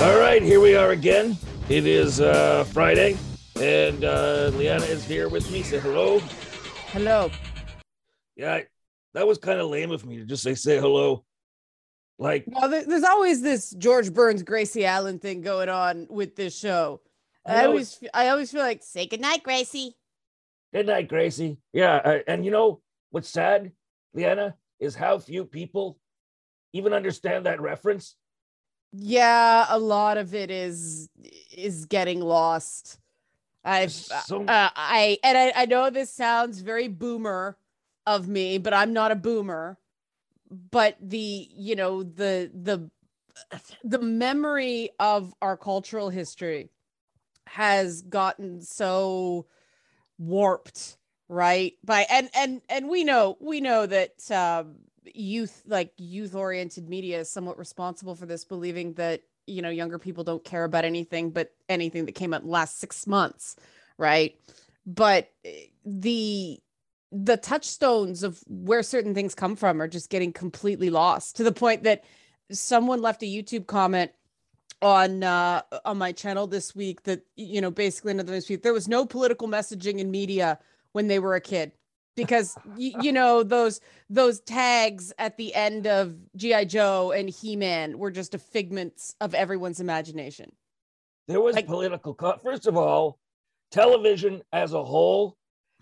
All right, here we are again. It is uh, Friday, and uh, Liana is here with me. Say hello. Hello. Yeah, that was kind of lame of me to just say say hello. Like, Well, there's always this George Burns, Gracie Allen thing going on with this show. I I, always, I always feel like say good night, Gracie. good night, Gracie. Yeah, uh, and you know what's sad, Liana, is how few people even understand that reference. Yeah, a lot of it is is getting lost. I've So- uh, I and I, I know this sounds very boomer of me, but I'm not a boomer. But the you know the the the memory of our cultural history has gotten so warped right? By and and and we know we know that um youth like youth oriented media is somewhat responsible for this believing that you know younger people don't care about anything but anything that came the last six months right? But eh, the the touchstones of where certain things come from are just getting completely lost to the point that someone left a youtube comment on uh on my channel this week that you know basically another this there was no political messaging in media when they were a kid because y- you know those those tags at the end of GI Joe and He-Man were just a figments of everyone's imagination. There was Like- political. Co- First of all, television as a whole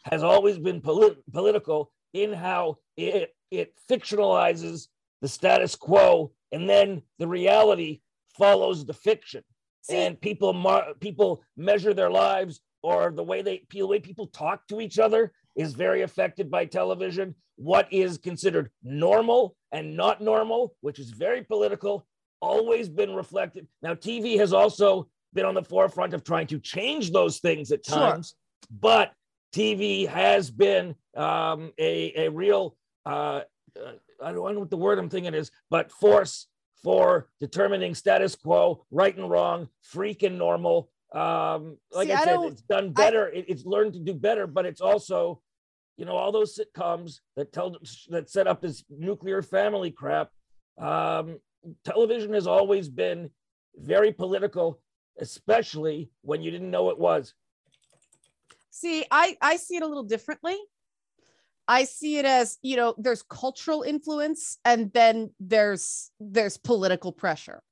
has always been polit- political in how it it fictionalizes the status quo, and then the reality follows the fiction. See, and people mar- people measure their lives or the way they the way people talk to each other is very affected by television. What is considered normal and not normal, which is very political, always been reflected. Now, TV has also been on the forefront of trying to change those things at Sure. times, but TV has been um, a, a real, uh, uh, I don't know what the word I'm thinking is, but force for determining status quo, right and wrong, freak and normal. Um, like See, I I said, it's done better. It- it's learned to do better, but it's also, you know, all those sitcoms that tell that set up this nuclear family crap. Um, television has always been very political, especially when you didn't know it was. see, I I see it a little differently. I see it as, you know, there's cultural influence and then there's there's political pressure,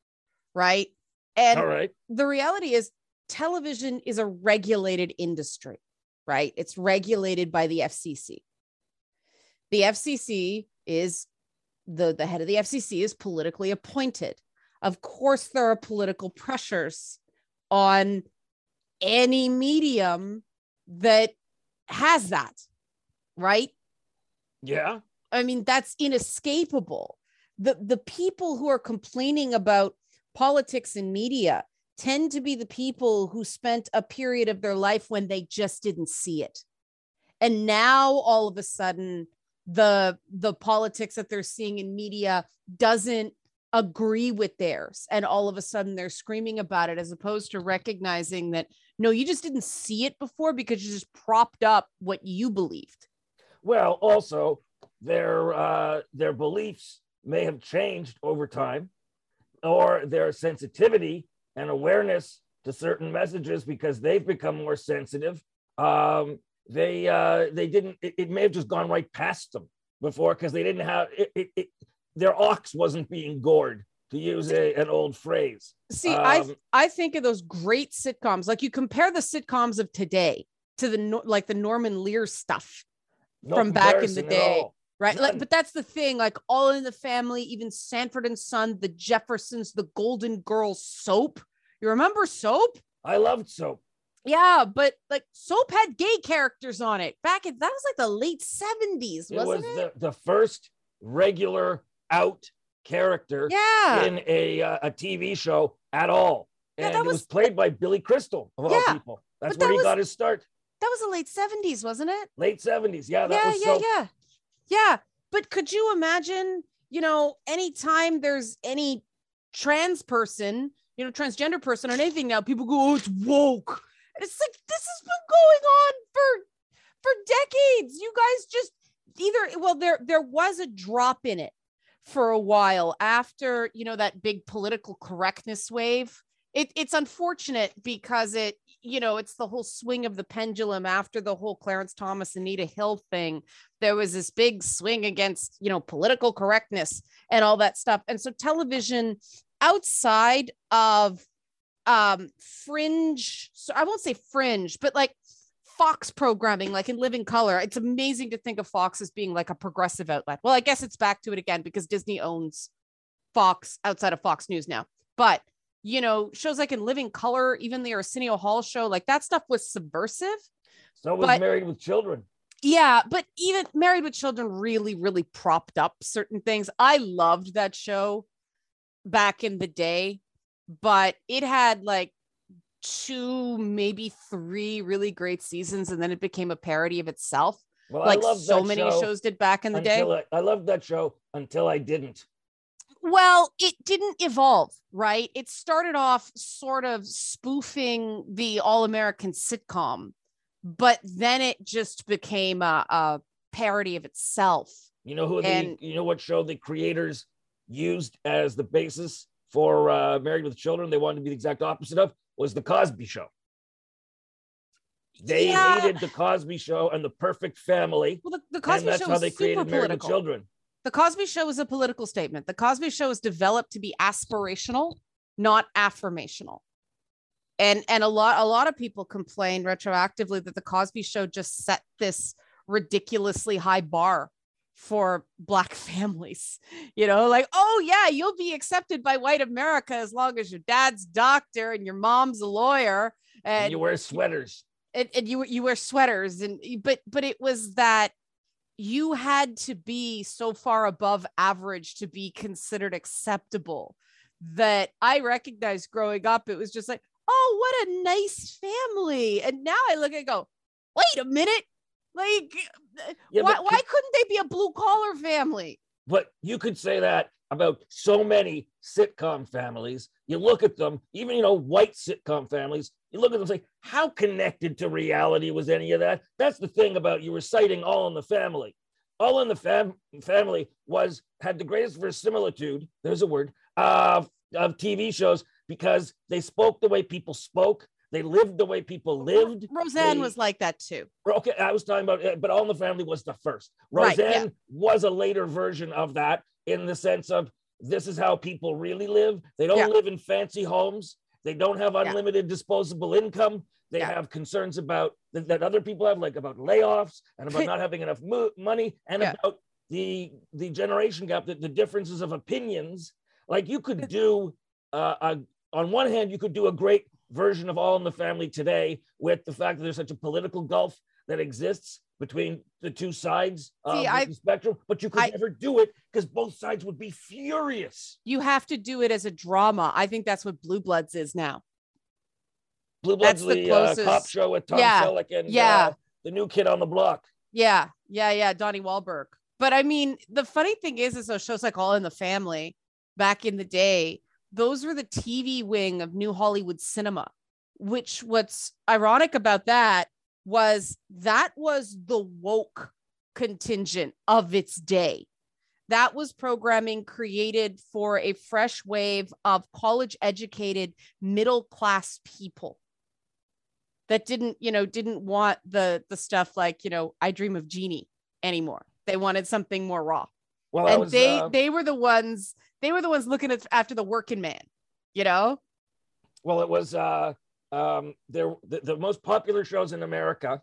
right? And all right. the reality is television is a regulated industry, right? It's regulated by the FCC. The FCC is the the head of the FCC is politically appointed. Of course there are political pressures on any medium that has that, right? Yeah. I mean, that's inescapable. The the people who are complaining about politics and media tend to be the people who spent a period of their life when they just didn't see it. And now all of a sudden the the politics that they're seeing in media doesn't agree with theirs and all of a sudden they're screaming about it as opposed to recognizing that no you just didn't see it before because you just propped up what you believed Well, also their uh, their beliefs may have changed over time, or their sensitivity and awareness to certain messages because they've become more sensitive. Um, they uh, they didn't. It, it may have just gone right past them before because they didn't have it, it, it. Their ox wasn't being gored, to use a, an old phrase. See, I Um, I think of those great sitcoms. Like you compare the sitcoms of today to the like the Norman Lear stuff, No From back in the day. right? Like, but that's the thing. Like All in the Family, even Sanford and Son, The Jeffersons, The Golden Girls, Soap. You remember Soap? I loved soap. Yeah, but like Soap had gay characters on it back in that was like the late seventies, wasn't was it? the, the first regular out character yeah, in a uh, a TV show at all. Yeah, And that it was was- played by Billy Crystal of all Yeah, people. That's where that he was- got his start. that was the late seventies, wasn't it? Late 70s. Yeah, that yeah, yeah, so yeah, yeah. But could you imagine, you know, anytime there's any trans person, you know, transgender person on anything now, people go, oh, it's woke. It's like this has been going on for for decades. You guys just either well there there was a drop in it for a while after you know that big political correctness wave it, it's unfortunate because it you know it's the whole swing of the pendulum after the whole clarence thomas anita hill thing there was this big swing against you know political correctness and all that stuff and so television outside of um fringe so i won't say fringe but like Fox programming, like in Living Color. It's amazing to think of Fox as being like a progressive outlet. Well, I guess it's back to it again because Disney owns Fox outside of Fox News now. But you know, shows like in Living Color, even the Arsenio Hall show, like that stuff was subversive. So was but, Married with Children. Yeah, but even Married with Children really, really propped up certain things. I loved that show back in the day, but it had like two, maybe three really great seasons, and then it became a parody of itself. Well, like so many show shows did back in the day. I, I loved that show until I didn't. Well, it didn't evolve, right? It started off sort of spoofing the all American sitcom, but then it just became a, a parody of itself. You know who and, the, you know what show the creators used as the basis for uh, Married with Children? They wanted to be the exact opposite of was the Cosby Show. They yeah. hated the Cosby Show and the Perfect Family. Well, the, the Cosby and that's Show how they created Married with Children. The Cosby Show is a political statement. The Cosby Show is developed to be aspirational, not affirmational. And and a lot a lot of people complain retroactively that the Cosby Show just set this ridiculously high bar for black families you know like oh yeah you'll be accepted by white america as long as your dad's doctor and your mom's a lawyer and, and you wear sweaters. and, and you you wear sweaters and but but it was that you had to be so far above average to be considered acceptable that i recognized growing up it was just like oh what a nice family. And now i look and go wait a minute like, yeah, why, why couldn't they be a blue collar family? But you could say that about so many sitcom families. You look at them, even you know, white sitcom families. You look at them and say, how connected to reality was any of that? That's the thing about you reciting All in the Family. All in the fam- Family was had the greatest verisimilitude. There's a word of of TV shows because they spoke the way people spoke. They lived the way people lived. Roseanne they, was like that too. Okay, I was talking about, uh, but All in the Family was the first. Roseanne right, yeah. was a later version of that in the sense of this is how people really live. They don't yeah. live in fancy homes. They don't have unlimited yeah. disposable income. They have concerns about that, that, other people have, like about layoffs and about not having enough mo- money and about the the generation gap, the, the differences of opinions. Like you could do uh, a, on one hand, you could do a great version of All in the Family today with the fact that there's such a political gulf that exists between the two sides of the spectrum, but you could I, never do it because both sides would be furious. You have to do it as a drama. I think that's what Blue Bloods is now. Blue Bloods, that's the, the uh, cop show with Tom yeah, Selleck and yeah. Uh, the new kid on the block. Yeah, yeah, yeah, Donnie Wahlberg. But I mean, the funny thing is, is those shows like All in the Family back in the day, those were the TV wing of New Hollywood cinema, which what's ironic about that was that was the woke contingent of its day. That was programming created for a fresh wave of college educated middle class people that didn't, you know, didn't want the the stuff like, you know, I dream of Jeannie anymore. They wanted something more raw. Well, and was, they uh... they were the ones they were the ones looking at, after the working man, you know? Well, it was uh um there the, the most popular shows in America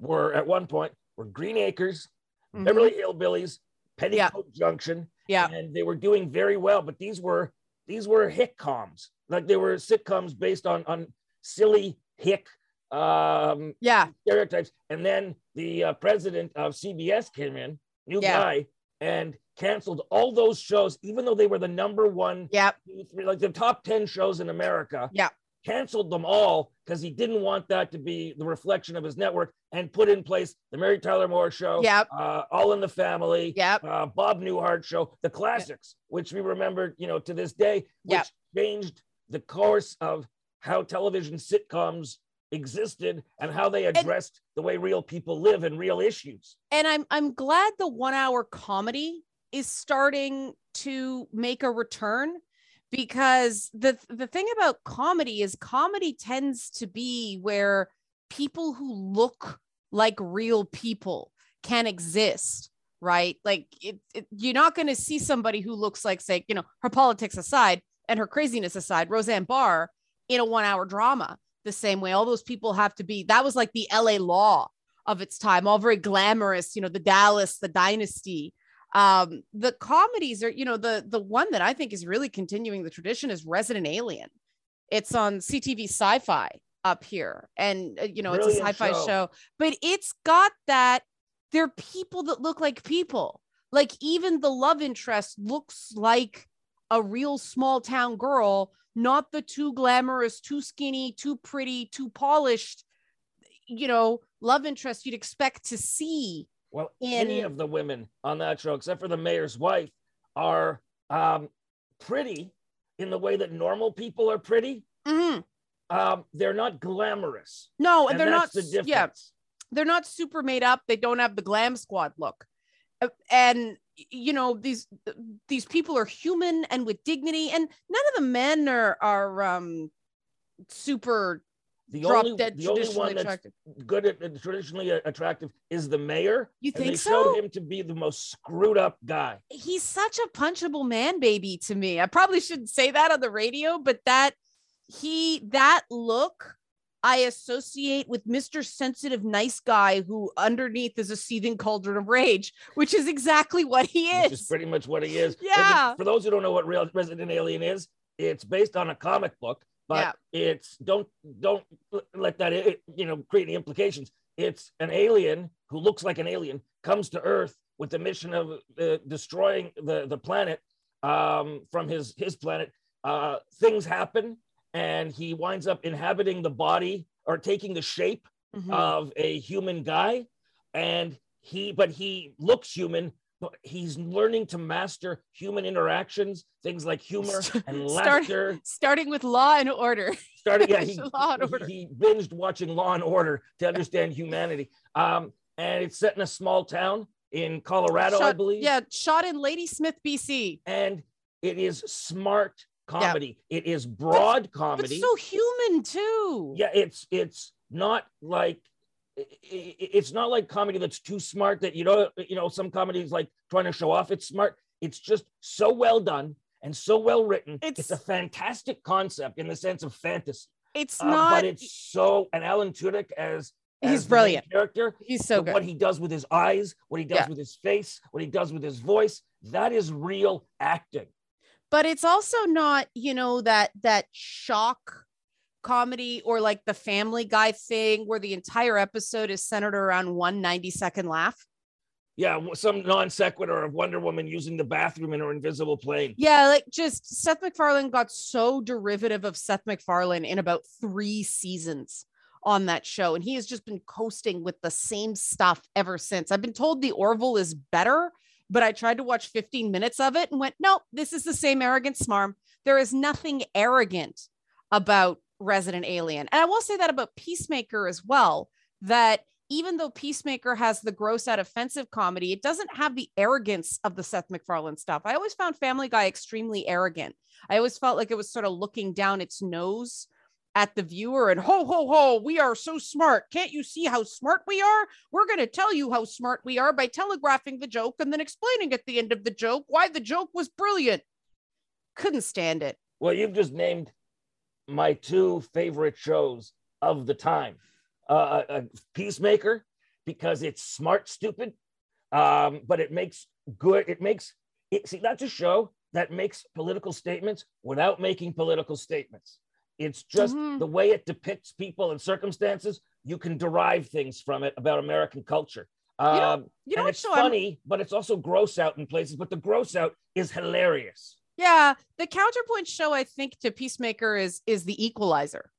were at one point were Green Acres, mm-hmm. Beverly Hillbillies, Petticoat yeah. Junction. Yeah. And they were doing very well, but these were these were hitcoms. Like they were sitcoms based on on silly hick um yeah stereotypes. And then the uh, president of CBS came in, new yeah. guy, and canceled all those shows, even though they were the number one, yep. like the top 10 shows in America. Yeah. Canceled them all because he didn't want that to be the reflection of his network and put in place the Mary Tyler Moore show, yep. uh, All in the Family, yep. uh, Bob Newhart show, the classics, yep. which we remember, you know, to this day, which yep. changed the course of how television sitcoms existed and how they addressed the way real people live and real issues. And I'm I'm glad the one hour comedy is starting to make a return because the the thing about comedy is comedy tends to be where people who look like real people can exist right? Like it, it, you're not going to see somebody who looks like say you know her politics aside and her craziness aside roseanne barr in a one hour drama the same way. All those people have to be that was like the la law of its time all very glamorous you know the dallas the dynasty um the comedies are you know the the one that i think is really continuing the tradition is resident alien it's on ctv sci-fi up here and uh, you know Brilliant it's a sci-fi show. show but it's got that they're people that look like people like even the love interest looks like a real small town girl not the too glamorous too skinny too pretty too polished you know love interest you'd expect to see well, in... any of the women on that show, except for the mayor's wife, are um, pretty in the way that normal people are pretty. Mm-hmm. Um, they're not glamorous. No, and they're not. The yeah, they're not super made up. They don't have the glam squad look, uh, and you know these these people are human and with dignity, and none of the men are are um super the only, the only one that's attractive. good at, at traditionally attractive is the mayor. You think they so? Showed him to be the most screwed up guy. He's such a punchable man, baby. To me, I probably shouldn't say that on the radio, but that he that look I associate with Mr. Sensitive Nice Guy who underneath is a seething cauldron of rage, which is exactly what he is. Which is pretty much what he is. Yeah. For those who don't know what Real Resident Alien is, it's based on a comic book but yeah. it's don't don't let that you know create any implications it's an alien who looks like an alien comes to earth with the mission of uh, destroying the the planet um, from his his planet uh, things happen and he winds up inhabiting the body or taking the shape mm-hmm. of a human guy and he but he looks human he's learning to master human interactions, things like humor and laughter. starting with Law and Order. Starting, yeah, he, Law and Order. He, he, binged watching Law and Order to understand humanity. Um, and it's set in a small town in Colorado, shot, I believe. Yeah, shot in Ladysmith, BC. And it is smart comedy. Yeah. It is broad but, comedy. But so human too. Yeah, it's it's not like it's not like comedy that's too smart that you know you know some comedies like trying to show off it's smart. It's just so well done and so well written. It's, it's a fantastic concept in the sense of fantasy. It's uh, not but it's so and alan tudyk as he's as brilliant. character he's so good. what he does with his eyes what he does yeah. with his face what he does with his voice that is real acting. But it's also not you know that that shock comedy or like the family guy thing where the entire episode is centered around one 90 second laugh? Yeah some non sequitur of wonder woman using the bathroom in her invisible plane. Yeah like just seth macfarlane got so derivative of seth macfarlane in about three seasons on that show and he has just been coasting with the same stuff ever since. I've been told the orville is better but i tried to watch 15 minutes of it and went no this is the same arrogant smarm. There is nothing arrogant about Resident Alien. And I will say that about Peacemaker as well, that even though Peacemaker has the gross out offensive comedy, it doesn't have the arrogance of the Seth MacFarlane stuff. I always found Family Guy extremely arrogant. I always felt like it was sort of looking down its nose at the viewer and ho ho ho we are so smart can't you see how smart we are we're going to tell you how smart we are by telegraphing the joke and then explaining at the end of the joke why the joke was brilliant couldn't stand it well you've just named my two favorite shows of the time. Uh, uh, uh, Peacemaker, because it's smart, stupid, um, but it makes good. It makes it. See, that's a show that makes political statements without making political statements. It's just mm-hmm. the way it depicts people and circumstances. You can derive things from it about American culture. Um, you know, you know and it's funny, I'm... but it's also gross out in places. But the gross out is hilarious. Yeah, the counterpoint show I think to Peacemaker is is the Equalizer.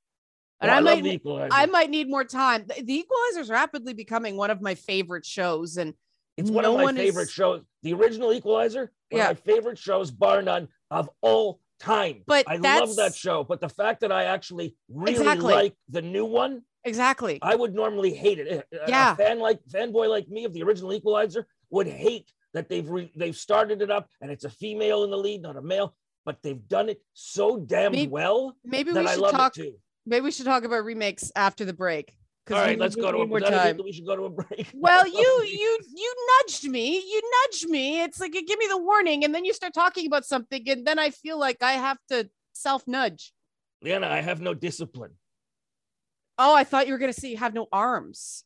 And oh, I, I might I might need more time. The, the Equalizer is rapidly becoming one of my favorite shows, and it's one no of my favorite is... shows. The original Equalizer, one yeah. of my favorite shows, bar none, of all time. But I that's... love that show. But the fact that I actually really exactly. like the new one exactly. I would normally hate it. Yeah. A fan like fanboy like me of the original Equalizer would hate that they've re, they've started it up and it's a female in the lead, not a male, but they've done it so damn Maybe- well Maybe that we I should love talk. it too. Maybe we should talk about remakes after the break. All right, let's go to a more does that mean time. We should go to a break. Well, you you you nudged me. You nudged me. It's like you give me the warning, and then you start talking about something, and then I feel like I have to self nudge. Leanna, I have no discipline. Oh, I thought you were gonna say you have no arms,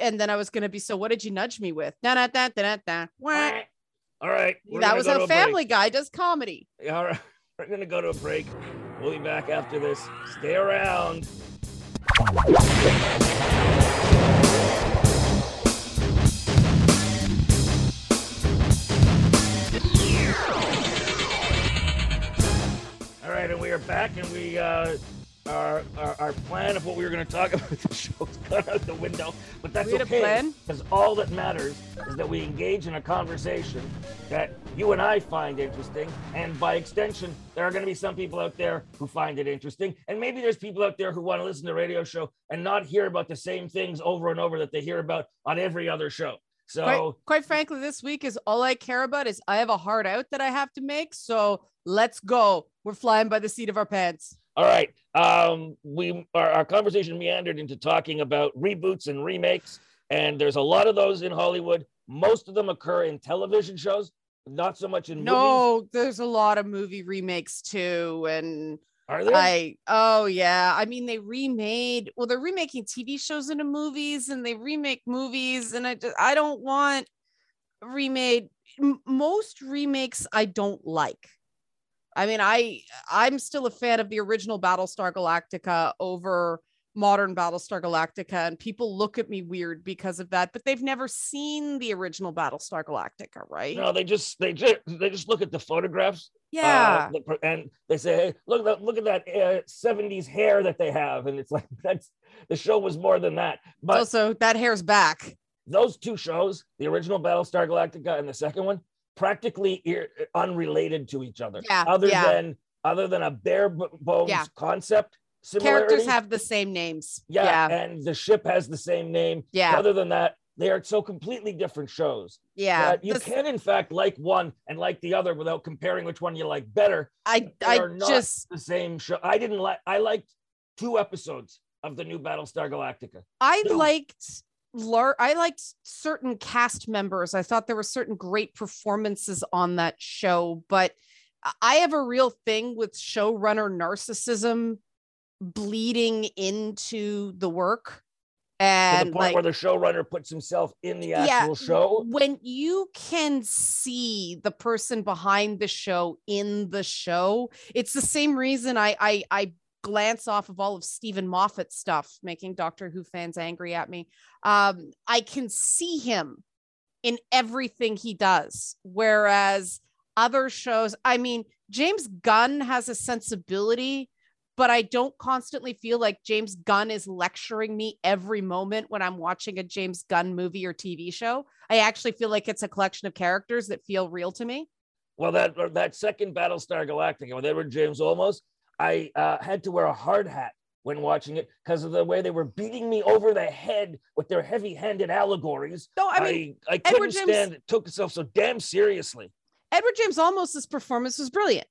and then I was gonna be so. What did you nudge me with? Da da da da da. Wah. All right. That was to how a break. Family Guy does comedy. All right. We're going to go to a break. We'll be back after this. Stay around. All right, and we are back, and we uh, our, our our plan of what we were going to talk about the show's gone out the window, but that's We had a okay plan? because all that matters is that we engage in a conversation that you and I find interesting, and by extension, there are going to be some people out there who find it interesting, and maybe there's people out there who want to listen to a radio show and not hear about the same things over and over that they hear about on every other show. So. Quite, quite frankly, this week is all I care about is I have a hard out that I have to make. So let's go. We're flying by the seat of our pants. All right. Um, we our, our conversation meandered into talking about reboots and remakes, and there's a lot of those in Hollywood. Most of them occur in television shows, not so much in movies. No, there's a lot of movie remakes too, and Are there? I oh yeah, I mean they remade well they're remaking TV shows into movies and they remake movies and I just I don't want remade m- most remakes I don't like. I mean I I'm still a fan of the original Battlestar Galactica over modern Battlestar Galactica and people look at me weird because of that but they've never seen the original Battlestar Galactica, right? no, they just they just they just look at the photographs. uh, yeah. the- and they say, "Hey, look at look at that uh, '70s hair that they have," and it's like that's the show was more than that. But also that hair's back. those two shows, the original Battlestar Galactica and the second one, practically ir- unrelated to each other. Yeah, Other yeah. than other than a bare bones Yeah. concept Characters have the same names. yeah, Yeah. and the ship has the same name. Yeah. Other than that, they are so completely different shows. Yeah. that you This- can in fact like one and like the other without comparing which one you like better. I they I are not just The same show. I didn't like. I liked two episodes of the new Battlestar Galactica. I No. liked lar- I liked certain cast members. I thought there were certain great performances on that show, but I- have a real thing with showrunner narcissism bleeding into the work. To And the point like where the showrunner puts himself in the Yeah, actual show. when you can see the person behind the show in the show it's the same reason i i, I glance off of all of steven moffat stuff making doctor who fans angry at me um i can see him in everything he does whereas other shows i mean james gunn has a sensibility but I don't constantly feel like James Gunn is lecturing me every moment when I'm watching a James Gunn movie or TV show. I actually feel like it's a collection of characters that feel real to me. Well, that that second Battlestar Galactica with Edward James Olmos, I uh, had to wear a hard hat when watching it because of the way they were beating me over the head with their heavy-handed allegories. No, I mean, I, I couldn't Edward James- stand it. Took itself so damn seriously. Edward James Olmos's performance was brilliant.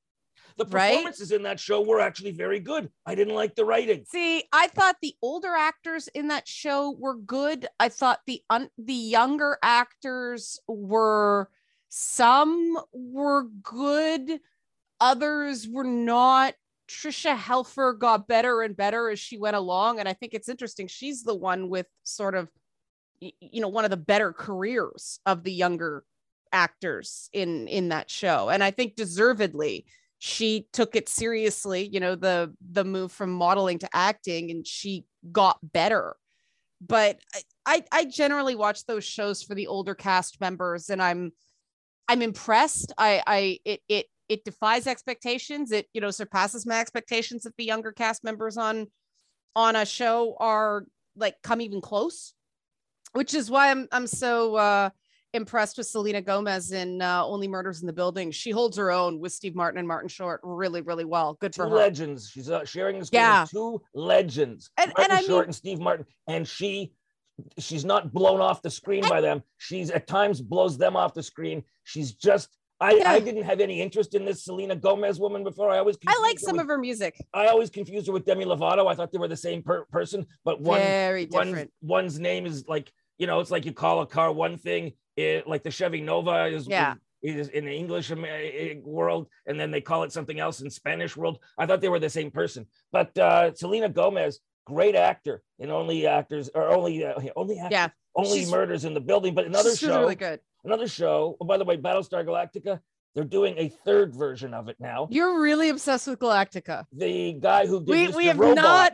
The Right? performances in that show were actually very good. I didn't like the writing. See, I thought the older actors in that show were good. I thought the un- the younger actors were some were good, others were not. Tricia Helfer got better and better as she went along, and I think it's interesting. She's the one with sort of, you know, one of the better careers of the younger actors in in that show, and I think deservedly she took it seriously you know the the move from modeling to acting and she got better but I, I generally watch those shows for the older cast members and i'm i'm impressed i i it it it defies expectations it you know surpasses my expectations that the younger cast members on on a show are like come even close which is why i'm i'm so uh impressed with Selena Gomez in uh, Only Murders in the Building. She holds her own with Steve Martin and Martin Short really, really well. Good two for her. legends. She's uh, sharing the screen Yeah. with two legends, And- Martin and I Short mean- and Steve Martin, and she. She's not blown off the screen by them. She's at times blows them off the screen. She's just. I, Yeah. I didn't have any interest in this Selena Gomez woman before. I always I like some with- of her music. I always confused her with Demi Lovato. I thought they were the same per- person, but one Very one's, different. one's name is like you know it's like you call a car one thing it, like the chevy nova is, Yeah. is in the english eh, world and then they call it something else in spanish world i thought they were the same person but uh selena gomez great actor in only actors or only uh, only actors, Yeah. only She's- murders in the building but another show really good. Another show oh, by the way battlestar galactica they're doing a third version of it now You're really obsessed with Galactica. the guy who did We Mr. we have Robot, not.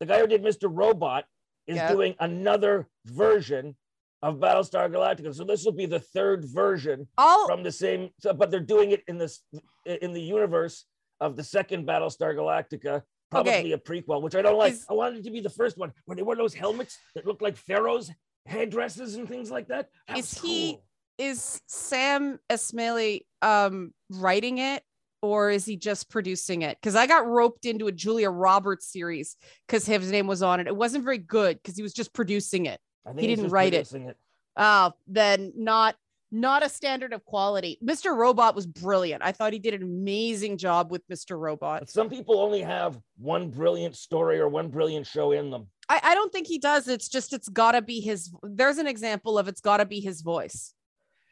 the guy who did Mr. Robot is Yeah. doing another version of Battlestar Galactica. So this will be the third version All from the same, so, but they're doing it in this in the universe of the second Battlestar Galactica, probably Okay. a prequel, which I don't like. Is- I wanted it to be the first one where they wore those helmets that looked like pharaohs headdresses and things like that. That Is was he- cool. Is Sam Esmaili um writing it or is he just producing it? Because I got roped into a Julia Roberts series because his name was on it. It wasn't very good because he was just producing it. He didn't write it. it. Uh, then not not a standard of quality. Mr. Robot was brilliant. I thought he did an amazing job with Mr. Robot. But some people only have one brilliant story or one brilliant show in them. I, I don't think he does. It's just it's gotta be his there's an example of it's gotta be his voice.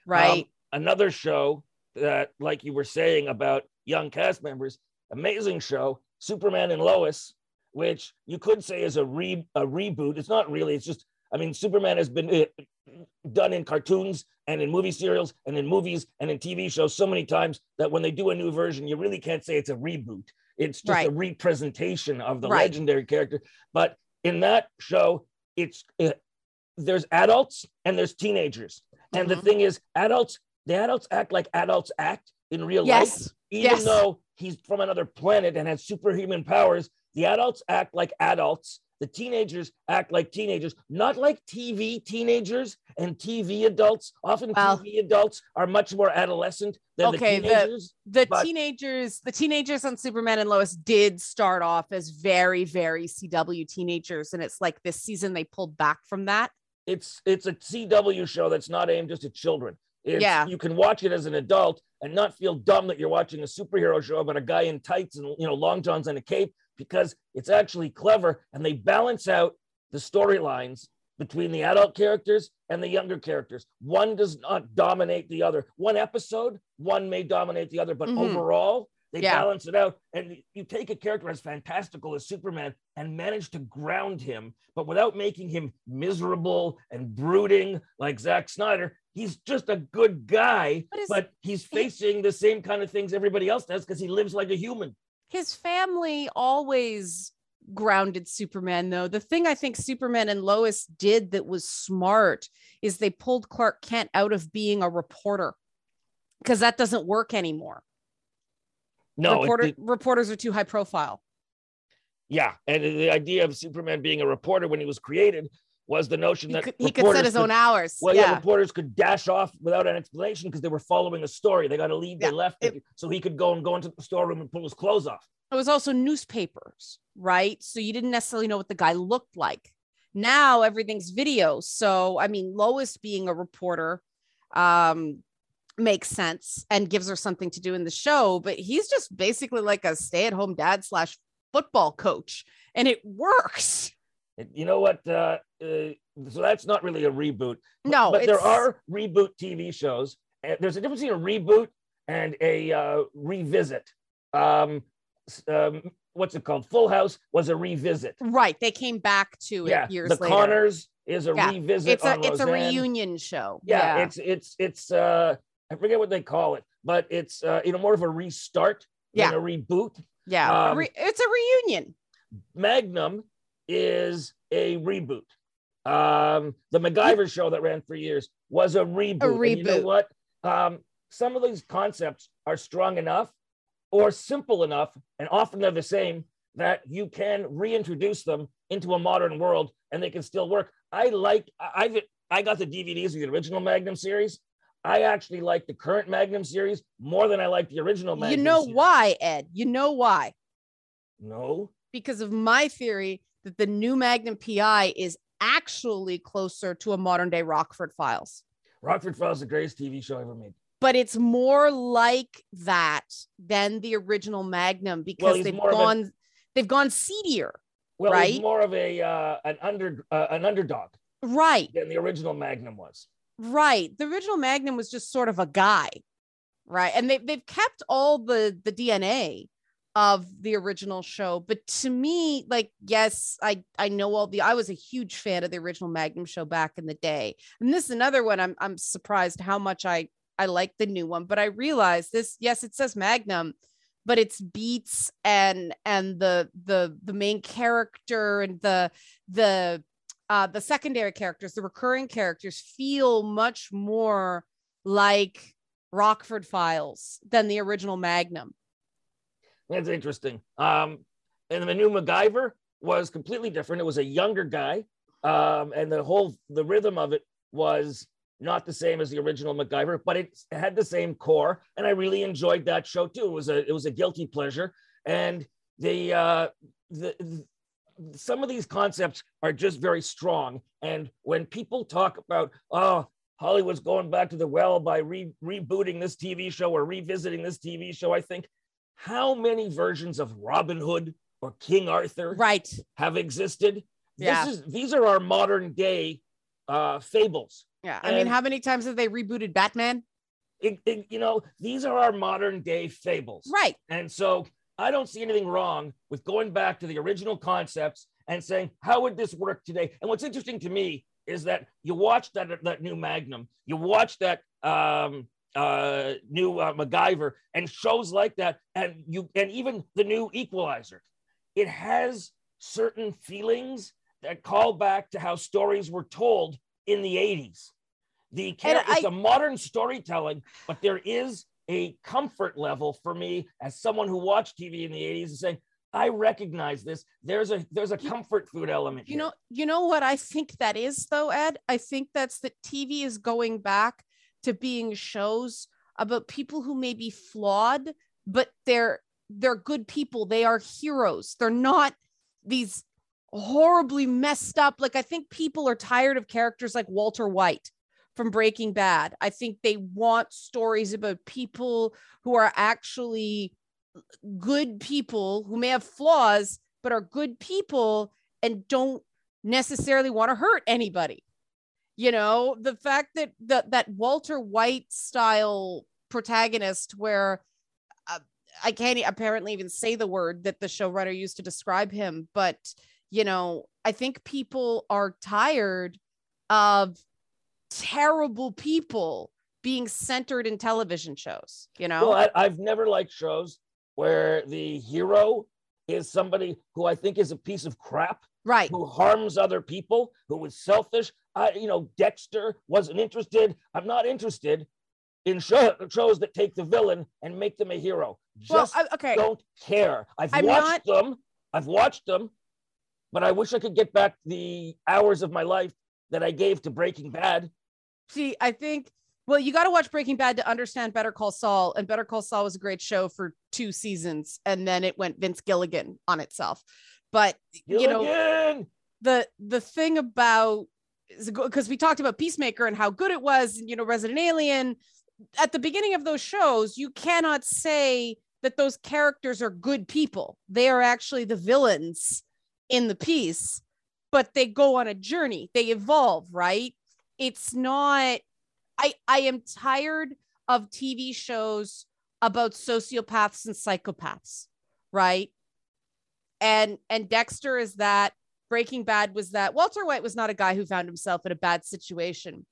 Right. Um, another show that, like you were saying about young cast members, amazing show, Superman and Lois, which you could say is a re a reboot. It's not really. It's just, I mean, Superman has been uh, done in cartoons and in movie serials and in movies and in TV shows so many times that when they do a new version, you really can't say it's a reboot. It's just a representation of the Right. legendary character. But in that show, it's uh, there's adults and there's teenagers. And the Mhm. thing is, adults, the adults act like adults act in real life. yes. Even yes. though he's from another planet and has superhuman powers, the adults act like adults. The teenagers act like teenagers, not like TV teenagers and TV adults. Often Well- TV adults are much more adolescent than Okay, the the- teenagers. the but- teenagers the teenagers on superman and lois did start off as very very cw teenagers and it's like this season they pulled back from that it's it's a CW show that's not aimed just at children. It's, Yeah. you can watch it as an adult and not feel dumb that you're watching a superhero show about a guy in tights and you know long johns and a cape because it's actually clever and they balance out the storylines between the adult characters and the younger characters. One does not dominate the other. One episode, one may dominate the other, but Mhm. overall, they Yeah. balance it out. And you take a character as fantastical as Superman and manage to ground him, but without making him miserable and brooding like Zack Snyder. He's just a good guy, But is- but he's facing the same kind of things everybody else does because he lives like a human. his family always grounded superman though the thing i think superman and lois did that was smart is they pulled clark kent out of being a reporter because that doesn't work anymore No, Reporter, it- reporters are too high profile yeah, and the idea of Superman being a reporter when he was created was the notion he that could, he could set his own hours Well, yeah. yeah reporters could dash off without an explanation because they were following a story. They got to leave. They left, it- so he could go and go into the storeroom and pull his clothes off. it was also newspapers, right? So you didn't necessarily know what the guy looked like. Now everything's video. So I mean, Lois being a reporter um makes sense and gives her something to do in the show, but he's just basically like a stay-at-home dad slash football coach, and it works. You know what? Uh, uh, so that's not really a reboot. No, but there are reboot TV shows. And there's a difference between a reboot and a uh, revisit. Um, um, what's it called? Full House was a revisit. Right. They came back to it Yeah, years the later. Connors is a Yeah, revisit. it's a it's a reunion show. yeah, it's it's it's uh I forget what they call it, but it's uh you know more of a restart Yeah. than a reboot. yeah. um, it's a reunion. Magnum is a reboot. Um, the MacGyver show that ran for years was a reboot. A And you know what? Um, some of these concepts are strong enough or simple enough, and often they're the same, that you can reintroduce them into a modern world and they can still work. I like, I've I got the DVDs of the original Magnum series. I actually like the current Magnum series more than I like the original Magnum. you know series. why, Ed? You know why? No. Because of my theory that the new Magnum PI is actually closer to a modern day Rockford Files. Rockford Files is the greatest TV show ever made. But it's more like that than the original Magnum because he's they've of a- gone they've gone seedier. Well, Right? he's more of a uh, an under uh, an underdog Right. than the original Magnum was. Right. The original Magnum was just sort of a guy. Right. And they they've kept all the the DNA of the original show. But to me, like, yes, I I know all the I was a huge fan of the original Magnum show back in the day. And this is another one I'm I'm surprised how much I I like the new one, but I realized this, yes, it says Magnum, but it's beats and and the the the main character and the the uh, the secondary characters, the recurring characters feel much more like Rockford Files than the original Magnum. That's interesting. Um, and the new MacGyver was completely different. It was a younger guy, um, and the whole the rhythm of it was not the same as the original MacGyver, but it had the same core, and I really enjoyed that show too. It was a it was a guilty pleasure, and the uh, the, the some of these concepts are just very strong. And when people talk about oh Hollywood's going back to the well by re- rebooting this TV show or revisiting this TV show, I think how many versions of Robin Hood or King Arthur Right. have existed? Yeah. This is these are our modern day uh, fables. Yeah. I mean, how many times have they rebooted Batman? It- it- you know, these are our modern day fables. Right. And so I don't see anything wrong with going back to the original concepts and saying, how would this work today? And what's interesting to me is that you watch that, that new Magnum, you watch that um, uh, new uh, MacGyver and shows like that, and you and even the new Equalizer, it has certain feelings that call back to how stories were told in the 80s. The I- it's a modern storytelling, but there is a comfort level for me as someone who watched TV in the 80s and saying, I recognize this. There's a there's a You- comfort food element. You here. know, you know what I think that is though, Ed? I think that's that TV is going back to being shows about people who may be flawed, but they're they're good people. They are heroes. They're not these horribly messed up. Like I think people are tired of characters like Walter White from Breaking Bad. I think they want stories about people who are actually good people who may have flaws but are good people and don't necessarily want to hurt anybody. You know, the fact that that that Walter White style protagonist where uh, I can't apparently even say the word that the showrunner used to describe him, but you know, I think people are tired of terrible people being centered in television shows, you know? Well, I, I've never liked shows where the hero is somebody who I think is a piece of crap, right. who harms other people, who is selfish. I, you know, Dexter wasn't interested. I'm not interested in show, shows that take the villain and make them a hero. Well, Just I- okay. don't care. I've I'm watched them. I've watched them, but I wish I could get back the hours of my life that I gave to Breaking Bad. See, I think well, you got to watch Breaking Bad to understand Better Call Saul, and Better Call Saul was a great show for two seasons, and then it went Vince Gilligan on itself. But you know, the the thing about because we talked about Peacemaker and how good it was, and you know, Resident Alien. At the beginning of those shows, you cannot say that those characters are good people. They are actually the villains in the piece, but they go on a journey. They evolve, right? It's not. I I am tired of TV shows about sociopaths and psychopaths, right? And and Dexter is that Breaking Bad was that Walter White was not a guy who found himself in a bad situation.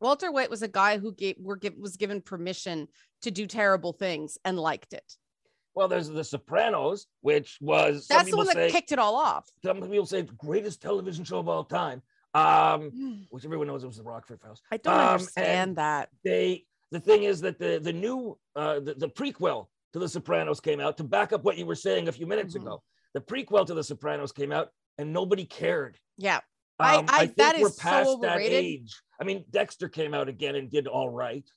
Walter White was a guy who gave, were was given permission to do terrible things and liked it. Well, there's The Sopranos, which was That's the one that say kicked it all off. some people say the greatest television show of all time. Um, which everyone knows it was the Rockford Files. I don't Um, understand that. They the thing is that the the new uh the, the prequel to The Sopranos came out to back up what you were saying a few minutes Mhm. ago. The prequel to The Sopranos came out and nobody cared. Yeah. I- Um, I- think that we're is so past that age. I mean, Dexter came out again and did all right.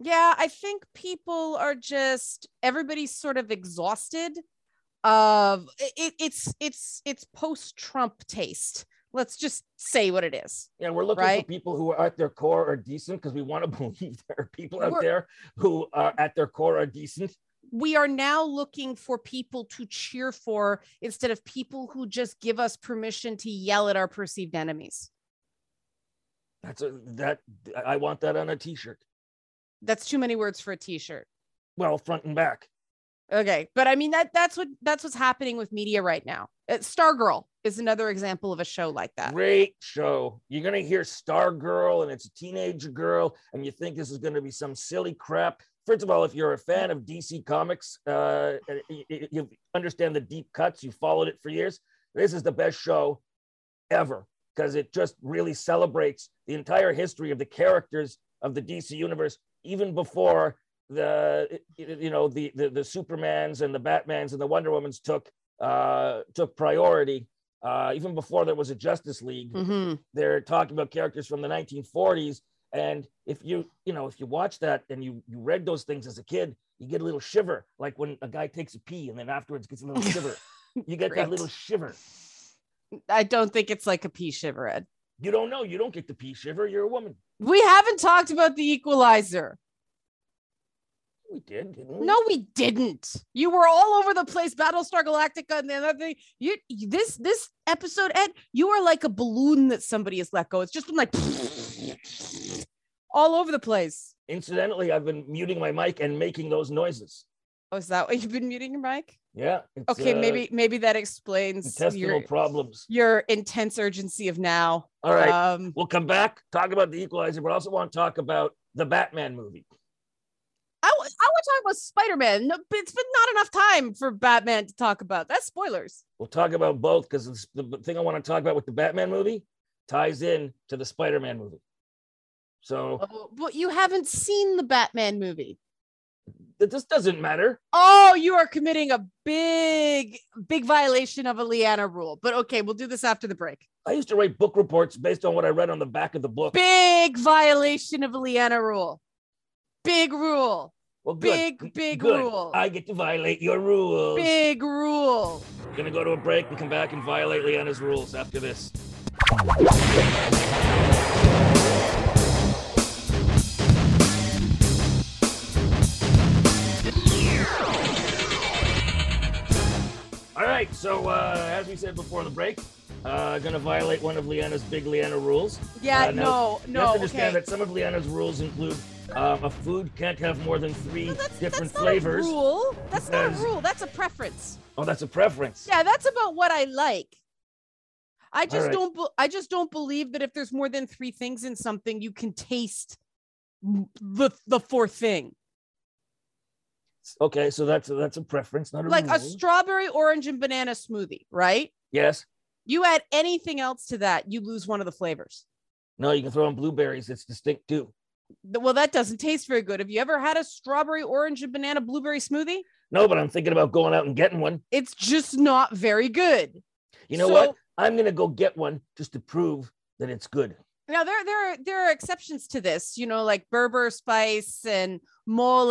Yeah, I think people are just everybody's sort of exhausted of it, it's it's it's post Trump taste. Let's just say what it is. Yeah, we're looking Right. for people who are at their core are decent because we want to believe there are people out We're- there who are at their core are decent. We are now looking for people to cheer for instead of people who just give us permission to yell at our perceived enemies. That's a that I want that on a t-shirt. That's too many words for a t-shirt. Well, front and back. Okay, but I mean that that's what that's what's happening with media right now. Uh, Stargirl is another example of a show like that. Great show. You're gonna hear Star Girl and it's a teenage girl, and you think this is gonna be some silly crap. First of all, if you're a fan of DC Comics, uh, y- y- you understand the deep cuts. You followed it for years. This is the best show ever because it just really celebrates the entire history of the characters of the DC universe, even before the you know the the, the Supermans and the Batmans and the Wonder Womans took uh, took priority. Uh, even before there was a Justice League, Mhm. they're talking about characters from the 1940s. And if you you know if you watch that and you you read those things as a kid, you get a little shiver, like when a guy takes a pee and then afterwards gets a little shiver. You get that little shiver. I don't think it's like a pee shiver, Ed. You don't know. You don't get the pee shiver. You're a woman. We haven't talked about the equalizer. We did, didn't we? No, we didn't. You were all over the place, Battlestar Galactica and the other thing. You this this episode, Ed, you are like a balloon that somebody has let go. It's just been like all over the place. Incidentally, I've been muting my mic and making those noises. Oh, is that why you've been muting your mic? Yeah. Okay, uh, maybe maybe that explains intestinal your problems. your intense urgency of now. All right. Um, we'll come back, talk about the equalizer, but I also want to talk about the Batman movie. I, w- I want to talk about Spider Man. No, but it's been not enough time for Batman to talk about. That's spoilers. We'll talk about both because the thing I want to talk about with the Batman movie ties in to the Spider-Man movie. So Oh, but you haven't seen the Batman movie. Th- this doesn't matter. Oh, you are committing a big, big violation of a Leanna rule. But okay, we'll do this after the break. I used to write book reports based on what I read on the back of the book. Big violation of a Leanna rule. Big rule. Well, good. Big, big good. rule. I get to violate your rules. Big rule. We're Gonna go to a break and come back and violate Leanna's rules after this. Right, so uh, as we said before the break, uh, gonna violate one of Leanna's big Leanna rules. Yeah, Uh, now, no, You no. have to understand okay. that some of Leanna's rules include um, a food can't have more than three No, that's, different that's flavors. Not a rule. That's not a rule. That's a preference. Oh, that's a preference. Yeah, that's about what I like. I just right. don't. be- I just don't believe that if there's more than three things in something, you can taste the the fourth thing. Okay, so that's that's a preference, not a Like a strawberry, orange, and banana smoothie, right? yes. You add anything else to that, you lose one of the flavors. No, you can throw in blueberries. It's distinct too. Well, that doesn't taste very good. Have you ever had a strawberry, orange, and banana blueberry smoothie? No, but I'm thinking about going out and getting one. It's just not very good. You know So- what? I'm gonna go get one just to prove that it's good. Now there there are there are exceptions to this, you know, like Berber spice and mole,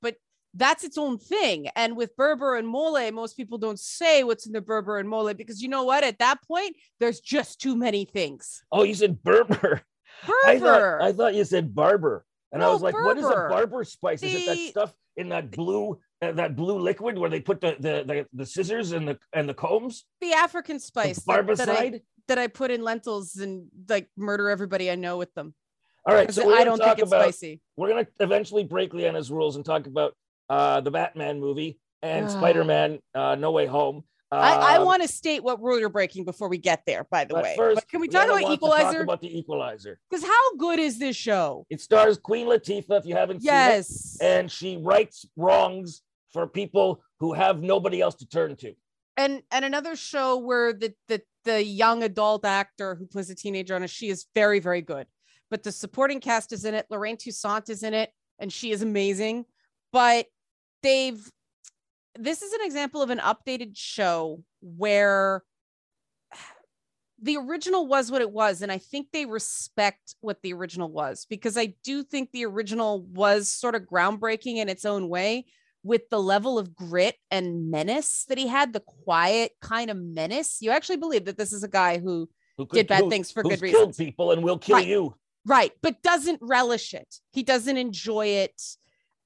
but that's its own thing. And with Berber and mole, most people don't say what's in the Berber and mole because you know what? At that point, there's just too many things. Oh, you said Berber. I thought Berber. I thought you said barber, and I was like, what is a barber spice? Is it that stuff in that blue uh, that blue liquid where they put the the the, the scissors and the and the combs? the African The spice that, that I that I put in lentils and like murder everybody I know with them. All right, so I don't think it's about spicy. we're gonna eventually break Leanna's rules and talk about uh the Batman movie and Ah. Spider-Man uh No Way Home. I, I Um, want to state what rule you're breaking before we get there, by the way. first, But can we talk about to talk about the Equalizer. Because how good is this show? It stars Queen Latifah. If you haven't seen it, Yes. and she rights wrongs for people who have nobody else to turn to. and and another show where the the the young adult actor who plays a teenager on it, she is very very good. But the supporting cast is in it. Lorraine Toussaint is in it, and she is amazing. But they've this is an example of an updated show where the original was what it was and i think they respect what the original was because i do think the original was sort of groundbreaking in its own way with the level of grit and menace that he had the quiet kind of menace you actually believe that this is a guy who, Who did bad who- things for good killed reasons people and will kill Right. you. right but doesn't relish it he doesn't enjoy it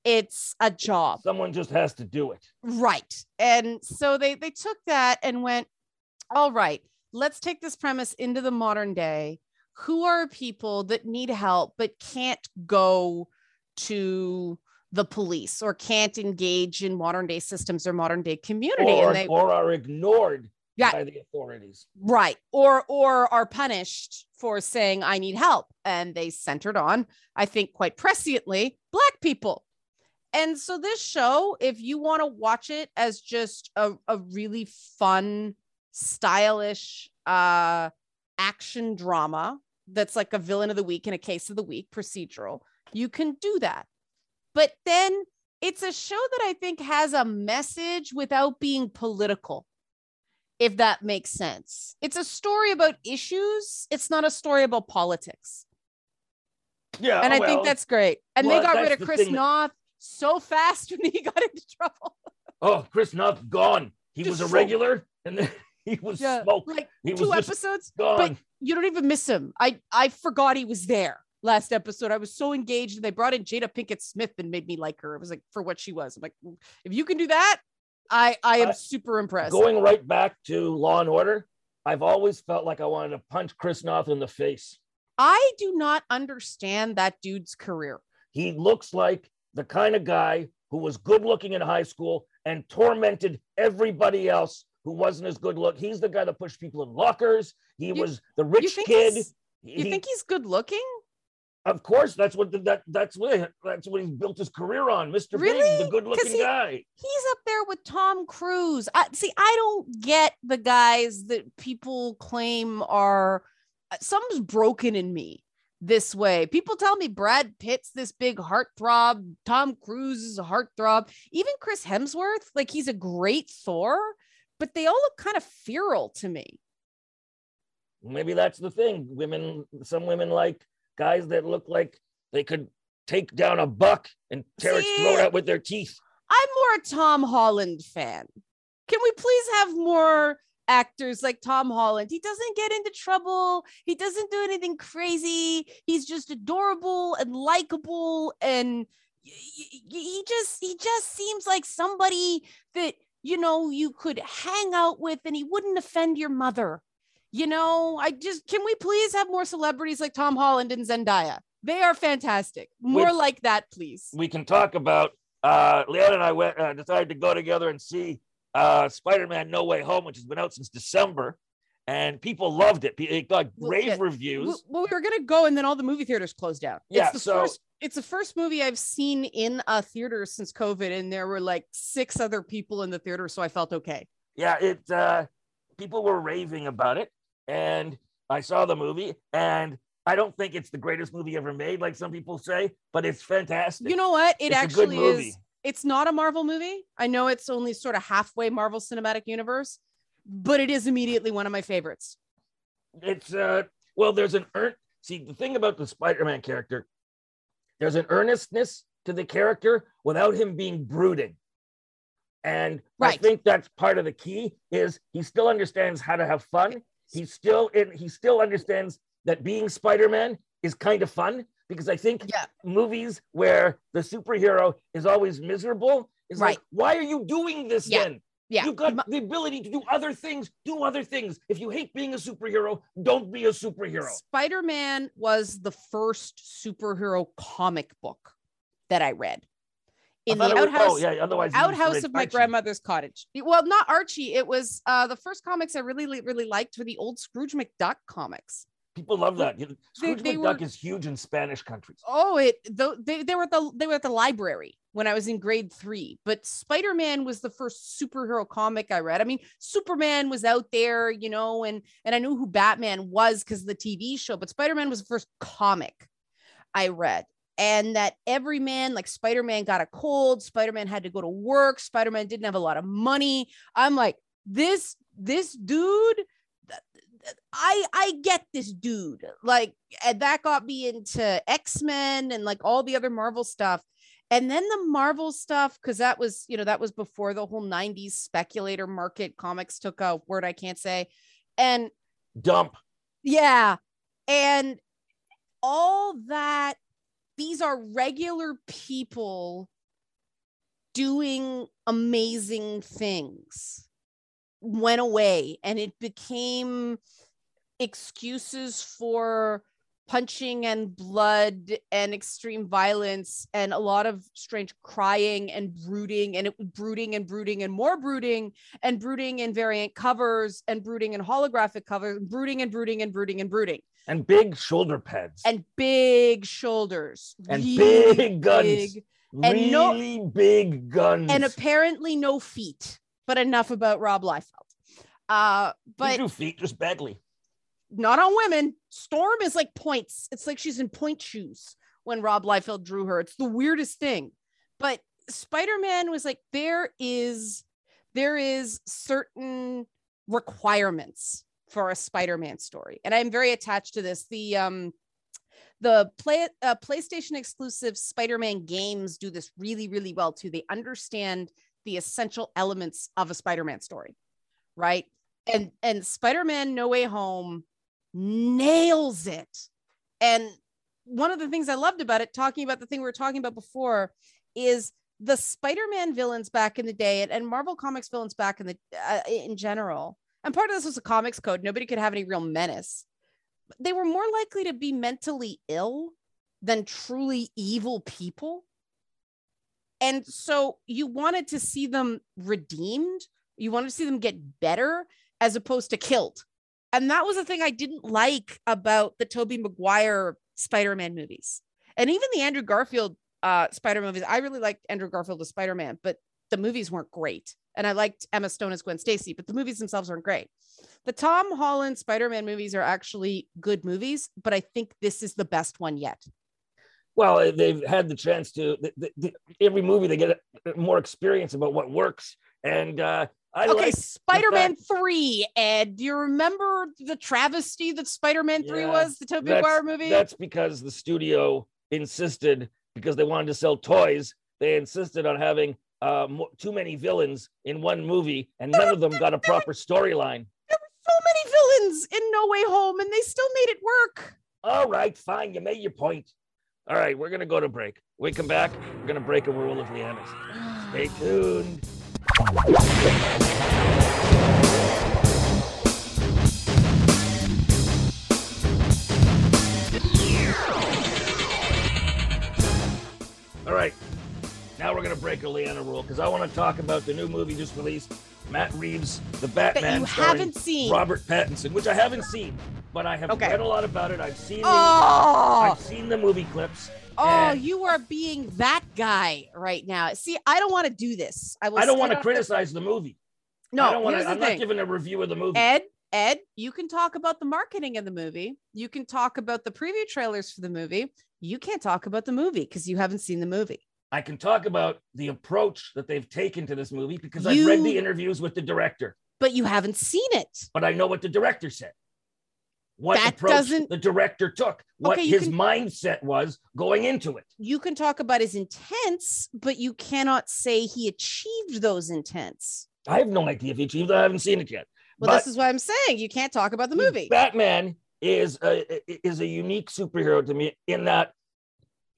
it's a job Someone just has to do it. Right. And so they they took that and went, all right, let's take this premise into the modern day. Who are people that need help but can't go to the police or can't engage in modern day systems or modern day community? Or, and they or are ignored Yeah. by the authorities. right or or are punished for saying I need help. And they centered on, I think quite presciently, black people. And so this show, if you want to watch it as just a, a really fun, stylish uh action drama that's like a villain of the week and a case of the week procedural, you can do that. But then it's a show that I think has a message without being political. If that makes sense. It's a story about issues. It's not a story about politics Yeah. and I think that's great. And well, they got rid of Chris Noth so fast when he got into trouble. Oh, Chris Noth gone. He was a Just regular and then he was smoked. like He two just episodes, gone. but you don't even miss him. I I forgot he was there last episode. I was so engaged, and they brought in Jada Pinkett Smith and made me like her. It was like for what she was. I'm like, mm, if you can do that, I I am I- super impressed. Going right back to Law and Order, I've always felt like I wanted to punch Chris Noth in the face. I do not understand that dude's career. He looks like the kind of guy who was good looking in high school and tormented everybody else who wasn't as good look. He's the guy that pushed people in lockers. He You- was the rich think kid. you He- think he's good looking? of course, that's what the, that that's what that's what he's built his career on. Mr. Really? Big, the good 'Cause looking he- guy. he's up there with Tom Cruise. I, see, I don't get the guys that people claim are uh, something's broken in me this way. People tell me Brad Pitt's this big heartthrob, Tom Cruise is a heartthrob, even Chris Hemsworth, like he's a great Thor, but they all look kind of feral to me. Maybe that's the thing. Women, some women like guys that look like they could take down a buck and tear its throat out with their teeth. I'm more a Tom Holland fan. Can we please have more actors like Tom Holland? He doesn't get into trouble. He doesn't do anything crazy. He's just adorable and likable and he just he just seems like somebody that you know you could hang out with and he wouldn't offend your mother. You know, I just can we please have more celebrities like Tom Holland and Zendaya? They are fantastic. More Which- like that, please. We can talk about. Uh, Leon and I went uh, decided to go together and see uh, Spider-Man: No Way Home, which has been out since December, and people loved it. It got Well, rave yeah. reviews. Well, we were gonna go, and then all the movie theaters closed down. Yeah, it's the so- first. It's the first movie I've seen in a theater since COVID, and there were like six other people in the theater, so I felt okay. yeah, it uh, people were raving about it, and I saw the movie, and I don't think it's the greatest movie ever made, like some people say, but it's fantastic. You know what? It It's a good actually movie. is. It's not a Marvel movie. I know it's only sort of halfway Marvel Cinematic Universe, but it is immediately one of my favorites. it's uh well there's an earn see the thing about the spider-man character there's an earnestness to the character without him being brooding and i think that's part of the key is he still understands how to have fun he still in he still understands that being spider-man is kind of fun because i think Yeah. movies where the superhero is always miserable is like why are you doing this Yeah. then Yeah, You've got the ability to do other things. Do other things. If you hate being a superhero, don't be a superhero. Spider Man was the first superhero comic book that I read. In I the it was- outhouse, oh, yeah, otherwise you used to outhouse of my Archie. grandmother's cottage. Well, not Archie. It was uh, the first comics I really, really liked were the old Scrooge McDuck comics. People love that. You know, Scrooge they McDuck were- is huge in Spanish countries. Oh, it though they, they were at the they were at the library when I was in grade three. But Spider Man was the first superhero comic I read. I mean, Superman was out there, you know, and and I knew who Batman was because of the TV show. But Spider Man was the first comic I read. And that every man, like Spider Man, got a cold. Spider Man had to go to work. Spider Man didn't have a lot of money. I'm like, this this dude, I I get this dude. Like and that got me into X-Men and like all the other Marvel stuff. And then the Marvel stuff, because that was, you know, that was before the whole 90s speculator market comics took a word I can't say. And dump. Yeah. And all that, these are regular people doing amazing things went away and it became excuses for punching and blood and extreme violence and a lot of strange crying and brooding and it brooding and brooding and more brooding and brooding in variant covers and brooding in holographic covers brooding and brooding and brooding and brooding. And big shoulder pads. And big shoulders. And really big guns. big, and really no, big guns. And apparently no feet but enough about Rob Liefeld. Uh, but you feet just badly. Not on women. Storm is like points. It's like she's in pointe shoes when Rob Liefeld drew her. It's the weirdest thing. But Spider-Man was like, there is there is certain requirements for a Spider-Man story. And I'm very attached to this. The um the play uh, PlayStation exclusive Spider-Man games do this really, really well too. They understand the essential elements of a Spider-Man story, right? And and Spider-Man No Way Home nails it. And one of the things I loved about it, talking about the thing we were talking about before, is the Spider-Man villains back in the day, and, and Marvel Comics villains back in the uh, in general. And part of this was a comics code; nobody could have any real menace. They were more likely to be mentally ill than truly evil people. And so you wanted to see them redeemed. You wanted to see them get better as opposed to killed. And that was the thing I didn't like about the Tobey Maguire Spider-Man movies. And even the Andrew Garfield uh, Spider movies. I really liked Andrew Garfield as Spider-Man, but the movies weren't great. And I liked Emma Stone as Gwen Stacy, but the movies themselves weren't great. The Tom Holland Spider-Man movies are actually good movies, but I think this is the best one yet. Well, they've had the chance to the, the, every movie they get more experience about what works, and uh, I okay, like Spider-Man three. Ed, do you remember the travesty that Spider-Man three yeah, was? The Tobey Maguire movie. That's because the studio insisted because they wanted to sell toys. They insisted on having uh, too many villains in one movie, and none of them got a proper storyline. There were so many villains in No Way Home, and they still made it work. All right, fine. You made your point. All right, we're gonna go to break. we come back, we're gonna break a rule of Leanna's. Stay tuned. All right, now we're gonna break a Leanna rule because I want to talk about the new movie just released, Matt Reeves, The Batman. That you haven't seen. Robert Pattinson, which I haven't seen but I have okay. read a lot about it. I've seen the, oh! I've seen the movie clips. Oh, you are being that guy right now. See, I don't want to do this. I, will I don't want to criticize the movie. No, I don't want to. I'm thing. not giving a review of the movie. Ed, Ed, you can talk about the marketing of the movie. You can talk about the preview trailers for the movie. You can't talk about the movie because you haven't seen the movie. I can talk about the approach that they've taken to this movie because you, I've read the interviews with the director. But you haven't seen it. But I know what the director said what that approach doesn't... the director took, what okay, his can... mindset was going into it. You can talk about his intents, but you cannot say he achieved those intents. I have no idea if he achieved. I haven't seen it yet. Well, but this is what I'm saying. You can't talk about the movie. Batman is a, is a unique superhero to me in that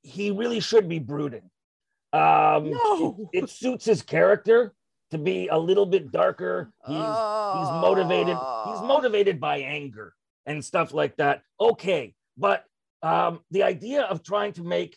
he really should be brooding. Um, no. it, it suits his character to be a little bit darker. He's oh. he's motivated. He's motivated by anger and stuff like that. Okay, but um, the idea of trying to make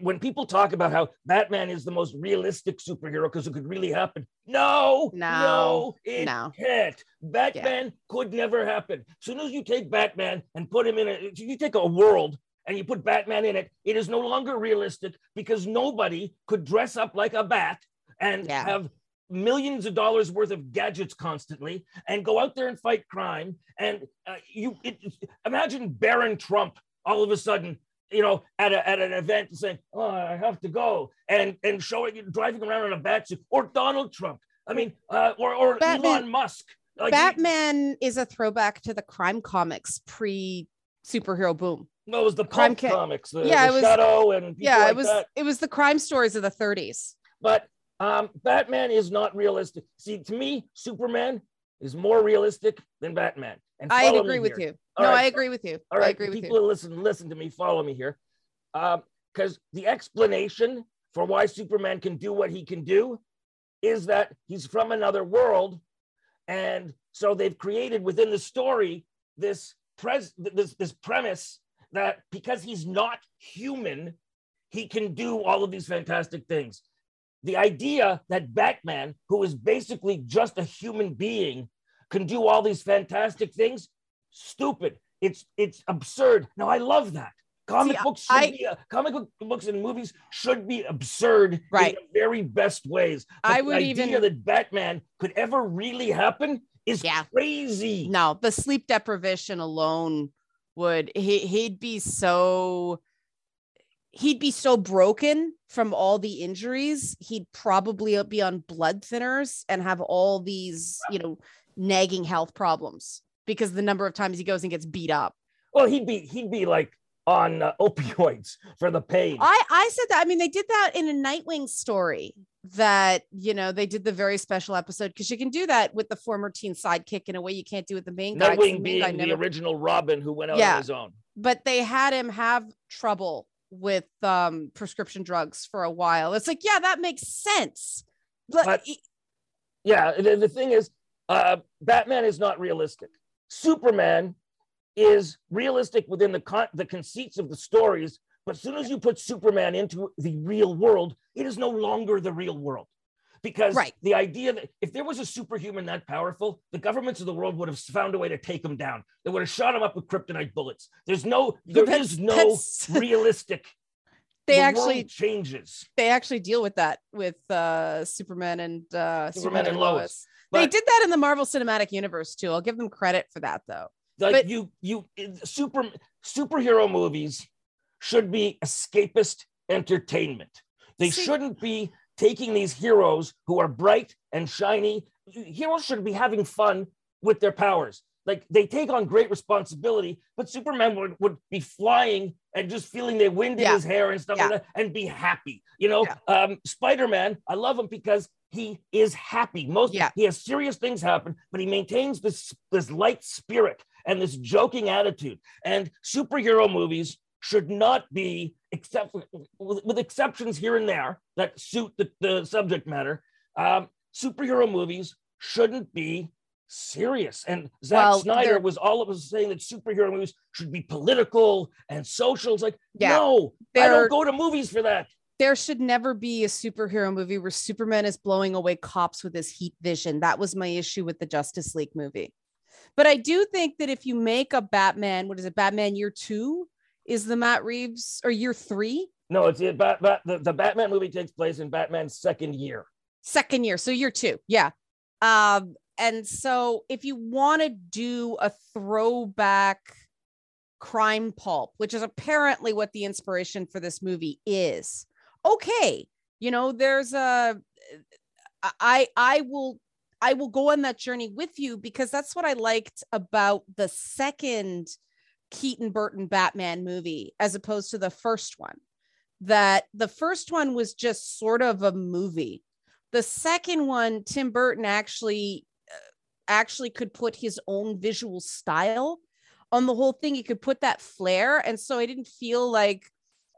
when people talk about how Batman is the most realistic superhero because it could really happen, no, no, no it no. can't. Batman yeah. could never happen. As soon as you take Batman and put him in a, you take a world and you put Batman in it, it is no longer realistic because nobody could dress up like a bat and yeah. have millions of dollars worth of gadgets constantly and go out there and fight crime and uh, you it, imagine Barron trump all of a sudden you know at, a, at an event saying oh i have to go and and showing driving around in a bat suit or donald trump i mean uh, or, or elon musk Like, Batman is a throwback to the crime comics pre superhero boom. No, it was the Crime Ca- comics, the, Yeah, the it was- Shadow and people yeah, like it was that. it was the crime stories of the 30s. But um, Batman is not realistic. See, to me, Superman is more realistic than Batman. And I agree with you. All no, right, I agree with you. All I right, agree with people you. who listen, listen to me, follow me here. Because the explanation for why Superman can do what he can do is that he's from another world. And so they've created within the story this, pres- this, this premise that because he's not human, he can do all of these fantastic things. The idea that Batman, who is basically just a human being, can do all these fantastic things, stupid. It's it's absurd. Now I love that. Comic See, books should I- be uh, comic book books and movies should be absurd Right. in the very best ways. But I the would idea even- that Batman could ever really happen is Yeah. crazy. No, the sleep deprivation alone would he he'd be so he'd be so broken from all the injuries. He'd probably be on blood thinners and have all these, you know, nagging health problems because the number of times he goes and gets beat up. Well, he'd be he'd be like on uh, opioids for the pain. I I said that. I mean, they did that in a Nightwing story that you know they did the very special episode because you can do that with the former teen sidekick in a way you can't do with the main guy. 'cause the Nightwing main guy being the never- original Robin who went out Yeah. on his own. but they had him have trouble with um prescription drugs for a while. It's like, yeah, that makes sense. But, But- Yeah, the, the thing is, uh, Batman is not realistic. Superman is realistic within the con- the conceits of the stories, but as soon as you put Superman into the real world, it is no longer the real world. Because Right. the idea that if there was a superhuman that powerful, the governments of the world would have found a way to take him down. They would have shot him up with kryptonite bullets. There's no, there That's- is no realistic. they the actually changes. they actually deal with that with uh Superman and uh Superman and Lois. they But- did that in the Marvel Cinematic Universe too. I'll give them credit for that though. like But- you you super superhero movies should be escapist entertainment. They See- shouldn't be taking these heroes who are bright and shiny. Heroes should be having fun with their powers. Like they take on great responsibility but superman would, would be flying and just feeling the wind in his hair and stuff Yeah. like that and be happy you know? Um spider-man i love him because he is happy. Most Yeah. he has serious things happen but he maintains this this light spirit and this joking attitude. And superhero movies should not be except with, with exceptions here and there that suit the, the subject matter um, superhero movies shouldn't be serious and Zack Well, Snyder was all of us saying that superhero movies should be political and social it's like Yeah. no I don't go to movies for that there should never be a superhero movie where Superman is blowing away cops with his heat vision. That was my issue with the Justice League movie. But I do think that if you make a Batman, what is it, Batman year two? Is the Matt Reeves or year three? no it's it, Bat, Bat, the, the Batman movie takes place in Batman's second year Second year. So year two. Yeah. Um, and so if you want to do a throwback crime pulp, which is apparently what the inspiration for this movie is, okay. You know, there's a I I will I will go on that journey with you because that's what I liked about the second Keaton Burton Batman movie as opposed to the first one. That the first one was just sort of a movie. The second one, Tim Burton actually uh, actually could put his own visual style on the whole thing. He could put that flair, and so I didn't feel like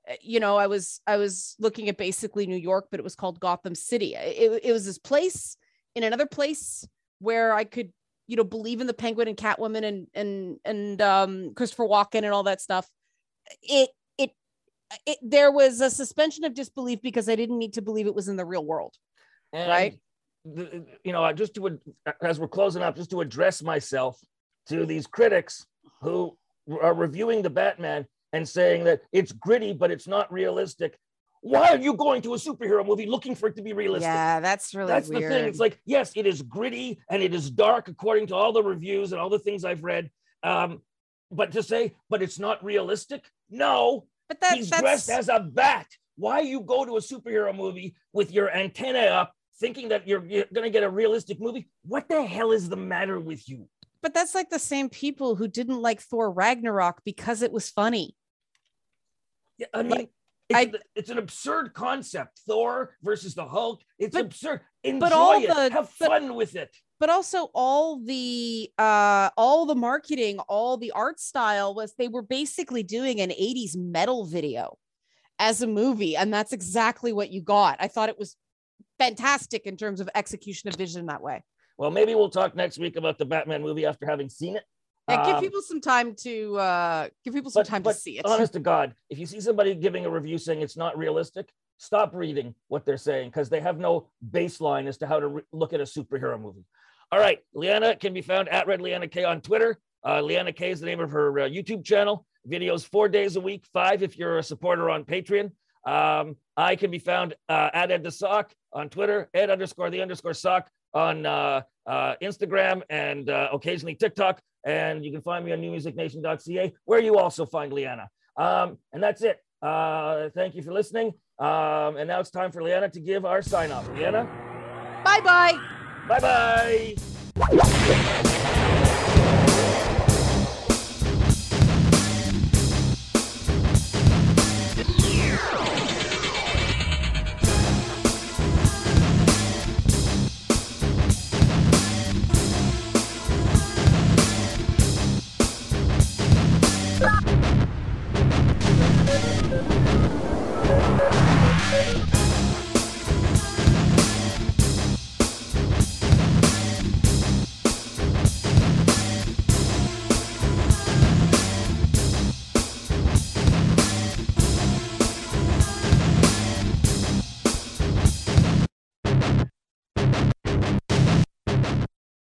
uh, you know I was I was looking at basically New York, but it was called Gotham City. It, it was this place in another place where I could you know believe in the Penguin and Catwoman and and and um, Christopher Walken and all that stuff. It it it there was a suspension of disbelief because I didn't need to believe it was in the real world. And Right. the- you know, just to as we're closing up, just to address myself to these critics who are reviewing the Batman and saying that it's gritty but it's not realistic. Why are you going to a superhero movie looking for it to be realistic? Yeah, that's really That's weird. the thing. It's like, yes, it is gritty and it is dark according to all the reviews and all the things I've read. Um, but to say, but it's not realistic? No, but that, he's that's dressed as a bat. Why you go to a superhero movie with your antenna up, thinking that you're, you're going to get a realistic movie. What the hell is the matter with you? But that's like the same people who didn't like Thor Ragnarok because it was funny. Yeah, I mean, Like, it's, I- an- it's an absurd concept. Thor versus the Hulk. It's But- absurd. Enjoy but all it. the- Have but- fun with it. but also all the uh all the marketing all the art style was they were basically doing an 80s metal video as a movie and that's exactly what you got i thought it was fantastic in terms of execution of vision that way Well, maybe we'll talk next week about the Batman movie after having seen it. Yeah give Um, people some time to uh give people some but- time but to see it honest to God, if you see somebody giving a review saying it's not realistic, stop reading what they're saying because they have no baseline as to how to re- look at a superhero movie. All right, Leanna can be found at Red Leanna K on Twitter. Uh, Leanna K is the name of her uh, YouTube channel. Videos four days a week, five if you're a supporter on Patreon. Um, I can be found uh, at Ed the Sock on Twitter, Ed underscore the underscore Sock on uh, uh, Instagram and uh, occasionally TikTok. And you can find me on newmusicnation.ca, where you also find Leanna. Um, and that's it. Uh, thank you for listening. Um, and now it's time for Leanna to give our sign off. Leanna, bye bye bye bye.